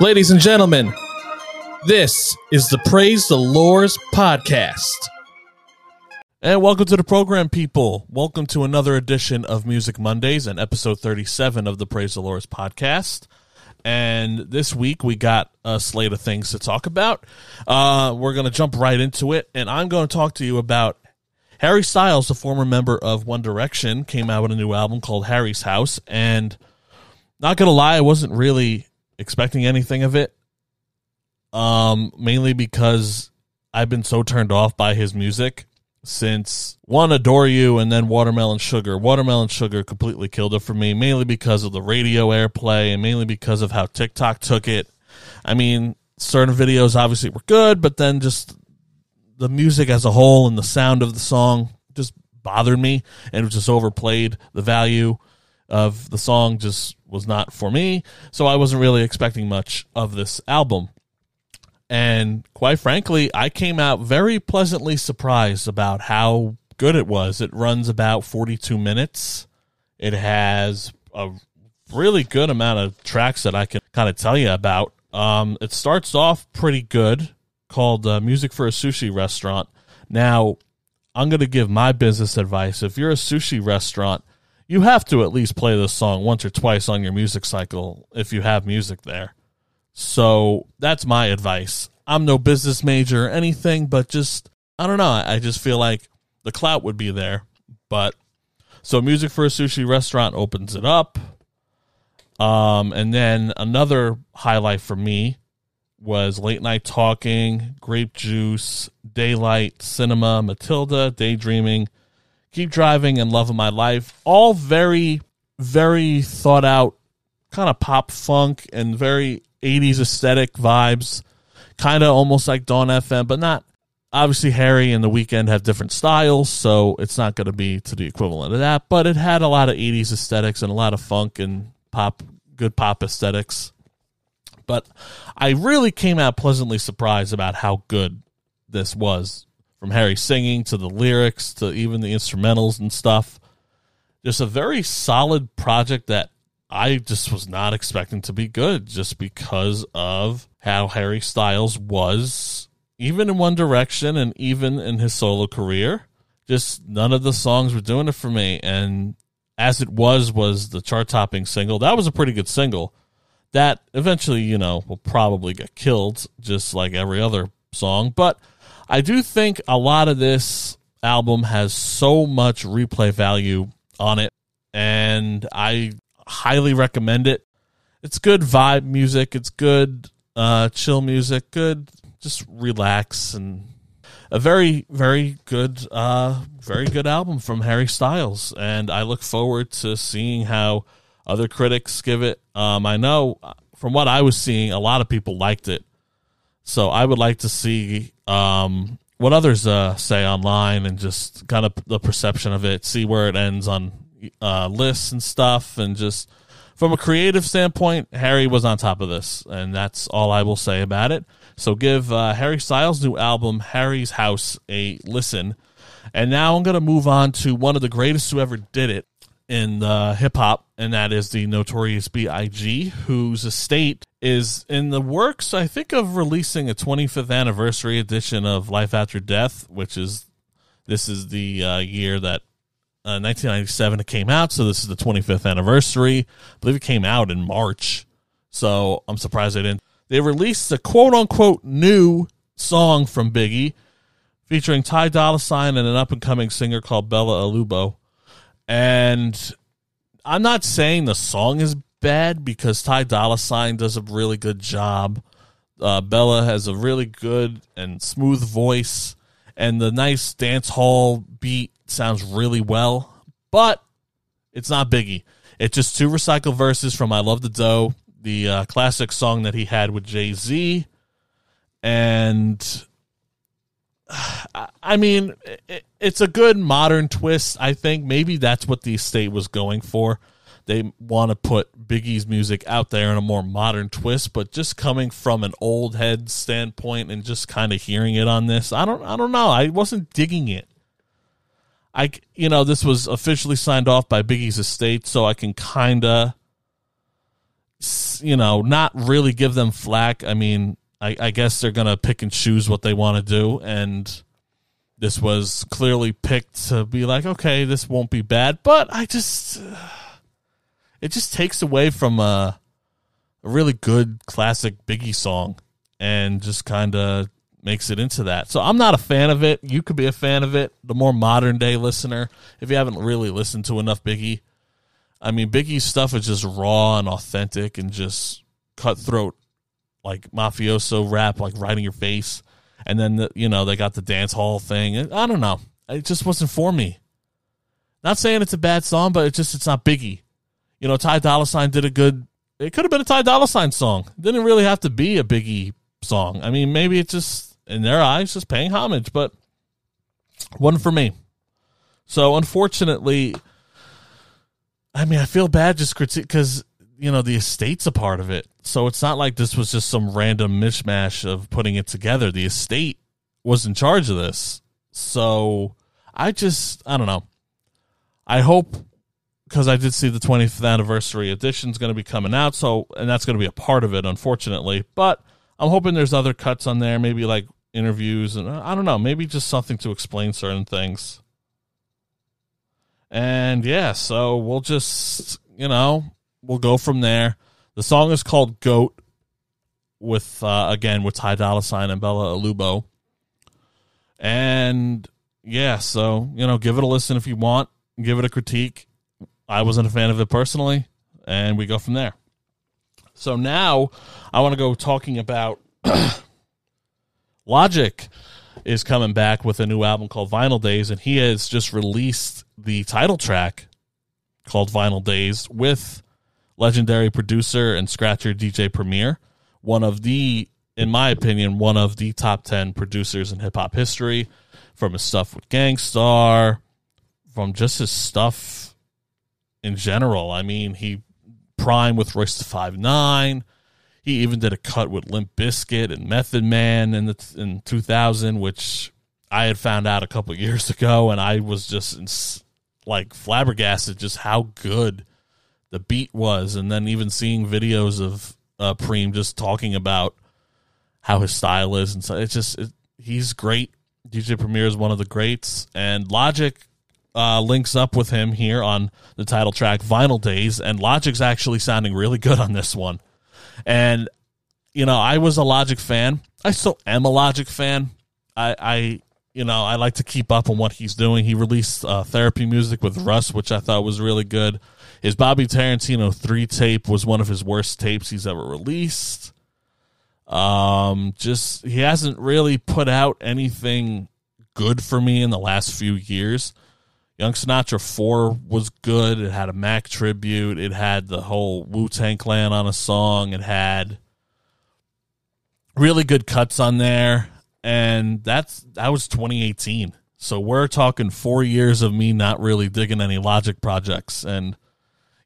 Ladies and gentlemen, this is the Praise the Lors podcast. And welcome to the program, people. Welcome to another edition of Music Mondays and episode 37 of the Praise the Lors podcast. And this week we got a slate of things to talk about. Uh, we're going to jump right into it. And I'm going to talk to you about Harry Styles, the former member of One Direction, came out with a new album called Harry's House. And not to lie, I wasn't really expecting anything of it. Um, mainly because I've been so turned off by his music since one adore you and then watermelon sugar watermelon sugar completely killed it for me mainly because of the radio airplay and mainly because of how tiktok took it i mean certain videos obviously were good but then just the music as a whole and the sound of the song just bothered me and it was just overplayed the value of the song just was not for me so i wasn't really expecting much of this album and quite frankly, I came out very pleasantly surprised about how good it was. It runs about 42 minutes. It has a really good amount of tracks that I can kind of tell you about. Um, it starts off pretty good, called uh, Music for a Sushi Restaurant. Now, I'm going to give my business advice. If you're a sushi restaurant, you have to at least play this song once or twice on your music cycle if you have music there. So that's my advice. I'm no business major or anything, but just, I don't know. I just feel like the clout would be there. But so Music for a Sushi Restaurant opens it up. Um, and then another highlight for me was Late Night Talking, Grape Juice, Daylight, Cinema, Matilda, Daydreaming, Keep Driving, and Love of My Life. All very, very thought out, kind of pop funk and very 80s aesthetic vibes, kind of almost like Dawn FM, but not. Obviously, Harry and The Weeknd have different styles, so it's not going to be to the equivalent of that. But it had a lot of 80s aesthetics and a lot of funk and pop, good pop aesthetics. But I really came out pleasantly surprised about how good this was from Harry singing to the lyrics to even the instrumentals and stuff. Just a very solid project that I just was not expecting to be good just because of how Harry Styles was, even in One Direction and even in his solo career. Just none of the songs were doing it for me. And as it was, was the chart topping single. That was a pretty good single. That eventually, you know, will probably get killed, just like every other song. But I do think a lot of this album has so much replay value on it. And I highly recommend it. It's good vibe music. It's good uh, chill music. Good, just relax and a very very good uh, very good album from Harry Styles. And I look forward to seeing how other critics give it. Um, I know from what I was seeing, a lot of people liked it. So I would like to see um, what others uh, say online and just kind of the perception of it, see where it ends on uh, lists and stuff, and just from a creative standpoint, Harry was on top of this, and that's all I will say about it. So give uh, Harry Styles' new album, Harry's House, a listen. And now I'm going to move on to one of the greatest who ever did it in uh, hip hop, and that is the Notorious B.I.G., whose estate is in the works, I think, of releasing a 25th anniversary edition of Life After Death, which is this is the uh, year that 1997 uh, it came out, so this is the 25th anniversary. I believe it came out in March, so I'm surprised they didn't. They released a quote unquote new song from Biggie featuring Ty Dolla Sign and an up and coming singer called Bella Alubo. And I'm not saying the song is bad because Ty Dolla Sign does a really good job. Uh, Bella has a really good and smooth voice, and the nice dance hall beat sounds really well, but it's not Biggie. It's just two recycled verses from I Love the Dough, the uh, classic song that he had with Jay Z. And mean, it's a good modern twist, I think. Maybe that's what the estate was going for. They want to put Biggie's music out there in a more modern twist, but just coming from an old head standpoint and just kind of hearing it on this, I don't I don't know. I wasn't digging it. I you know this was officially signed off by Biggie's estate, so I can kind of you know, not really give them flack. I mean, I, I guess they're gonna pick and choose what they want to do, and this was clearly picked to be like, okay, this won't be bad. But I just, uh, it just takes away from a, a really good classic Biggie song, and just kind of makes it into that. So I'm not a fan of it. You could be a fan of it. The more modern day listener, if you haven't really listened to enough Biggie, I mean, Biggie's stuff is just raw and authentic and just cutthroat, like mafioso rap, like right in your face. And then, the, you know, they got the dance hall thing. I don't know. It just wasn't for me. Not saying it's a bad song, but it just, it's not Biggie. You know, Ty Dolla Sign did a good, it could have been a Ty Dolla Sign song. It didn't really have to be a Biggie song. I mean, maybe it's just, in their eyes, just paying homage, but wasn't for me. So, unfortunately, I mean, I feel bad just critique because you know the estate's a part of it, so it's not like this was just some random mishmash of putting it together. The estate was in charge of this, so I just I don't know. I hope because I did see the 20th anniversary edition is going to be coming out, so and that's going to be a part of it, unfortunately. But I'm hoping there's other cuts on there, maybe like interviews and I don't know, maybe just something to explain certain things. And yeah, so we'll just, you know, we'll go from there. The song is called Goat with, uh, again, with Ty Dolla Sign and Bella Alubo. And yeah, so, you know, give it a listen if you want, give it a critique. I wasn't a fan of it personally, and we go from there. So now I want to go talking about Logic is coming back with a new album called Vinyl Days, and he has just released the title track called Vinyl Days with legendary producer and scratcher DJ Premier, one of the, in my opinion, one of the top 10 producers in hip hop history from his stuff with Gang Starr, from just his stuff in general. I mean, he prime with Royce da Five Nine. He even did a cut with Limp Bizkit and Method Man in the in 2000, which I had found out a couple years ago, and I was just like flabbergasted just how good the beat was, and then even seeing videos of uh, Preem just talking about how his style is, and so it's just it, he's great. DJ Premier is one of the greats, and Logic uh, links up with him here on the title track Vinyl Days, and Logic's actually sounding really good on this one. And you know, I was a Logic fan. I still am a Logic fan. I, I you know, I like to keep up on what he's doing. He released uh, therapy music with Russ, which I thought was really good. His Bobby Tarantino three tape was one of his worst tapes he's ever released. Um, just he hasn't really put out anything good for me in the last few years. Young Sinatra 4 was good. It had a Mac tribute. It had the whole Wu Tang Clan on a song. It had really good cuts on there. And that's that was 2018. So we're talking four years of me not really digging any Logic projects. And,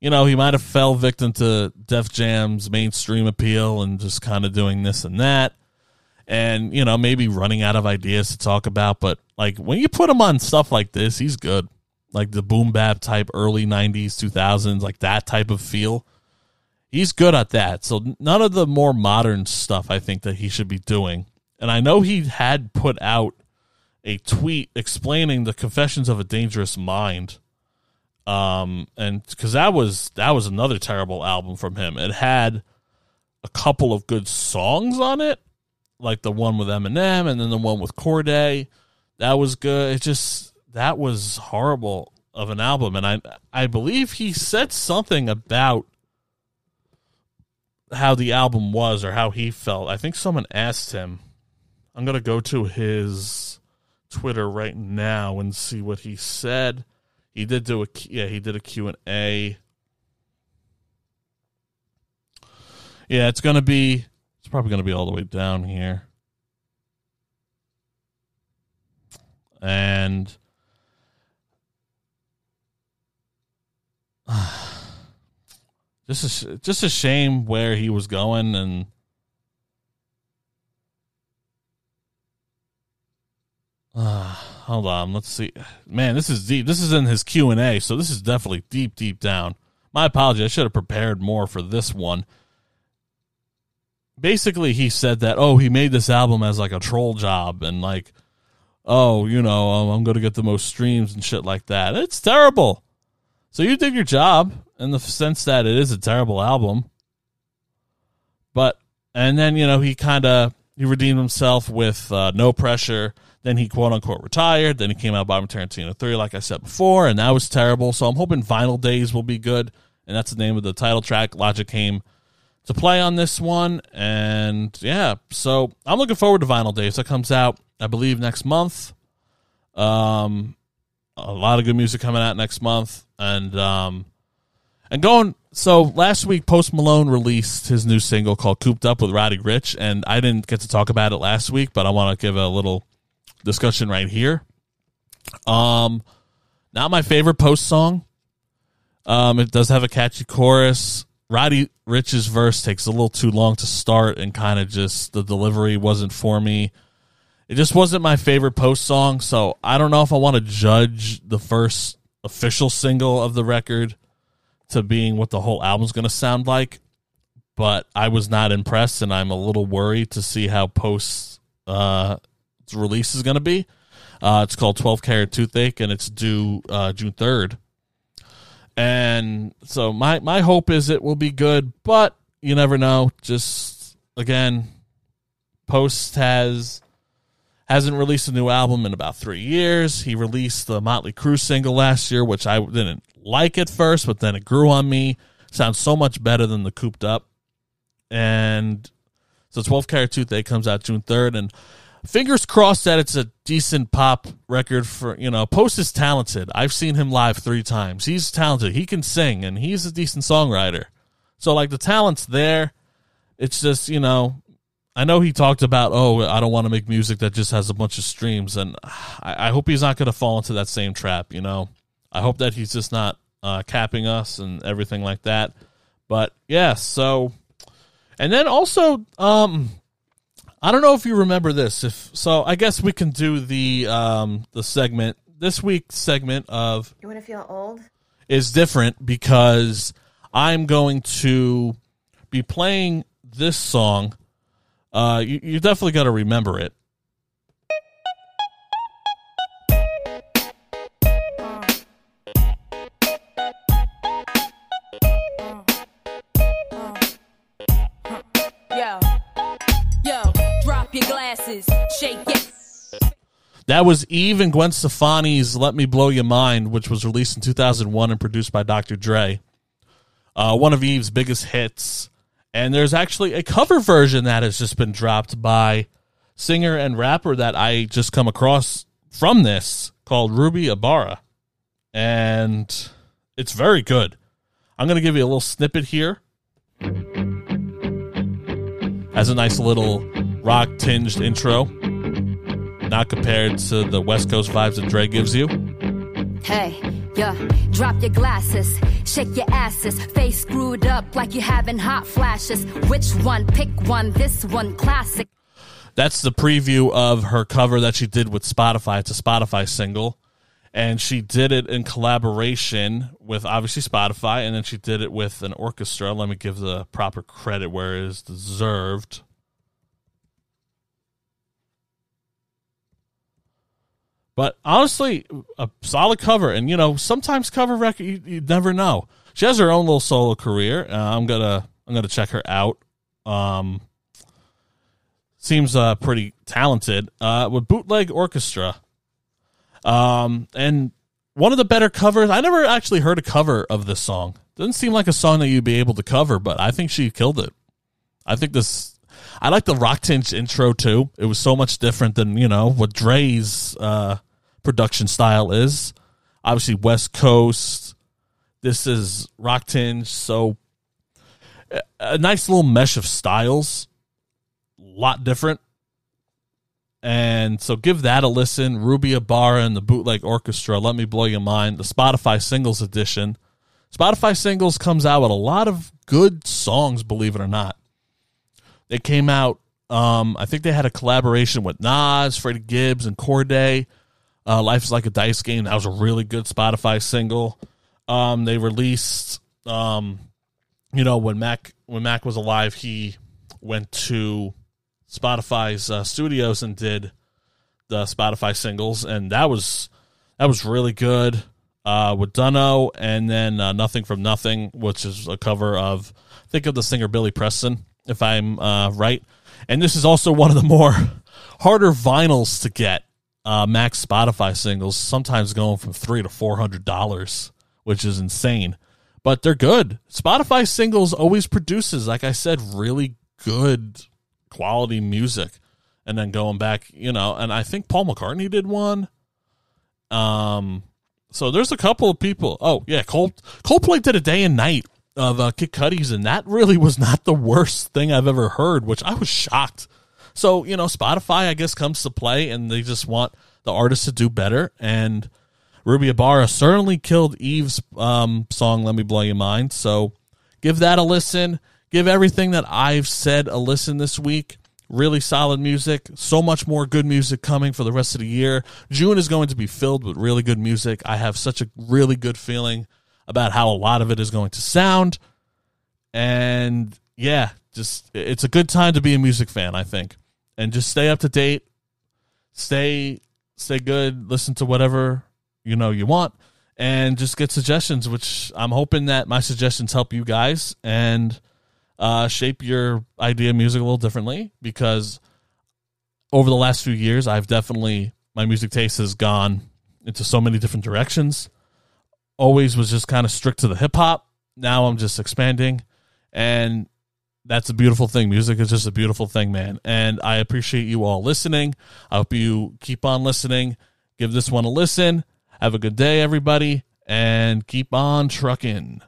you know, he might have fell victim to Def Jam's mainstream appeal and just kind of doing this and that. And, you know, maybe running out of ideas to talk about. But, like, when you put him on stuff like this, he's good like the boom bap type early 90s 2000s like that type of feel he's good at that so none of the more modern stuff i think that he should be doing and i know he had put out a tweet explaining the confessions of a dangerous mind um and because that was that was another terrible album from him. It had a couple of good songs on it like the one with eminem and then the one with Cordae. That was good. It just that was horrible of an album. And i i believe he said something about how the album was or how he felt. I think someone asked him. I'm to go to his twitter right now and see what he said he did do a yeah he did a q&a yeah it's to be it's probably to be all the way down here. And just a, just a shame where he was going and uh, hold on let's see man this is deep this is in his q&a so this is definitely deep deep down my apology. I should have prepared more for this one. Basically, he said that oh, he made this album as like a troll job and like oh, you know, I'm going to get the most streams and shit like that. It's terrible. So you did your job in the sense that it is a terrible album. But and then you know he kind of he redeemed himself with uh, no pressure. Then he quote unquote retired. Then he came out by Tarantino three, like I said before, and that was terrible. So I'm hoping Vinyl Days will be good, and that's the name of the title track. Logic came to play on this one, and yeah, so I'm looking forward to Vinyl Days. That comes out, I believe, next month. Um, a lot of good music coming out next month, and um, and going. So last week, Post Malone released his new single called "Cooped Up" with Roddy Ricch, and I didn't get to talk about it last week, but I want to give a little discussion right here. Um, not my favorite Post song. Um, it does have a catchy chorus. Roddy Ricch's verse takes a little too long to start, and kind of just the delivery wasn't for me. It just wasn't my favorite Post song, so I don't know if I want to judge the first official single of the record to being what the whole album's going to sound like. But I was not impressed, and I'm a little worried to see how Post's uh, release is going to be. Uh, it's called 12 Carat Toothache, and it's due uh, June 3rd. And so my, my hope is it will be good, but you never know. Just, again, Post has hasn't released a new album in about three years. He released the Motley Crue single last year, which I didn't like at first, but then it grew on me. Sounds so much better than the Cooped Up. And so 12 Carat Toothache comes out June 3rd. And fingers crossed that it's a decent pop record for, you know, Post is talented. I've seen him live three times. He's talented. He can sing and he's a decent songwriter. So, like, the talent's there. It's just, you know, I know he talked about, oh, I don't want to make music that just has a bunch of streams, and I, I hope he's not going to fall into that same trap. You know, I hope that he's just not uh, capping us and everything like that. But yeah, so and then also, um, I don't know if you remember this. If so, I guess we can do the um the segment this week's segment of You want to feel old? is different because I'm going to be playing this song uh, you, you definitely got to remember it. Shake it. That was Eve and Gwen Stefani's "Let Me Blow Your Mind," which was released in 2001 and produced by Dr. Dre. Uh, one of Eve's biggest hits. And there's actually a cover version that has just been dropped by singer and rapper that I just come across from this called Ruby Ibarra. And it's very good. I'm going to give you a little snippet here. as a nice little rock tinged intro. Not compared to the West Coast vibes that Dre gives you. Hey, yeah, drop your glasses, shake your asses, face screwed up like you're having hot flashes. Which one? Pick one, this one, classic. That's the preview of her cover that she did with Spotify. It's a Spotify single. And she did it in collaboration with obviously Spotify, and then she did it with an orchestra. Let me give the proper credit where it is deserved. But honestly, a solid cover, and you know, sometimes cover record you, you never know. She has her own little solo career. Uh, I'm gonna I'm gonna check her out. Um, seems uh, pretty talented uh, with Bootleg Orchestra. Um, and one of the better covers. I never actually heard a cover of this song. Doesn't seem like a song that you'd be able to cover, but I think she killed it. I think this. I like the rock tinge intro too. It was so much different than you know what Dre's uh, production style is. Obviously, West Coast. This is rock tinge, so a nice little mesh of styles. A lot different. And so give that a listen. Ruby Ibarra and the Bootleg Orchestra. Let me blow your mind. The Spotify Singles Edition. Spotify Singles comes out with a lot of good songs, believe it or not. They came out, um, I think they had a collaboration with Nas, Freddie Gibbs, and Cordae. Uh, Life is like a dice game. That was a really good Spotify single. Um, they released Um, you know, when Mac when Mac was alive, he went to Spotify's uh, studios and did the Spotify singles, and that was that was really good. Uh, with Dunno, and then uh, Nothing from Nothing, which is a cover of think of the singer Billy Preston, if I'm uh, right. And this is also one of the more harder vinyls to get. Uh, Mac's Spotify singles, sometimes going from three to four hundred dollars, which is insane. But they're good. Spotify singles always produces, like I said, really good quality music. And then going back, you know, and I think Paul McCartney did one. Um, so there's a couple of people. Oh yeah, Cole Coldplay did a day and night of uh, Kid Cudi's, and that really was not the worst thing I've ever heard, which I was shocked. So you know, Spotify I guess comes to play, and they just want the artists to do better. And Ruby Ibarra certainly killed Eve's um, song "Let Me Blow Your Mind." So give that a listen. Give everything that I've said a listen this week. Really solid music. So much more good music coming for the rest of the year. June is going to be filled with really good music. I have such a really good feeling about how a lot of it is going to sound. And yeah, just it's a good time to be a music fan, I think. And just stay up to date. Stay stay good, listen to whatever you know you want and just get suggestions which I'm hoping that my suggestions help you guys and uh, shape your idea of music a little differently because over the last few years I've definitely my music taste has gone into so many different directions always was just kind of strict to the hip hop. Now I'm just expanding, and that's a beautiful thing. Music is just a beautiful thing, man. And I appreciate you all listening. I hope you keep on listening. Give this one a listen. Have a good day, everybody, and keep on trucking.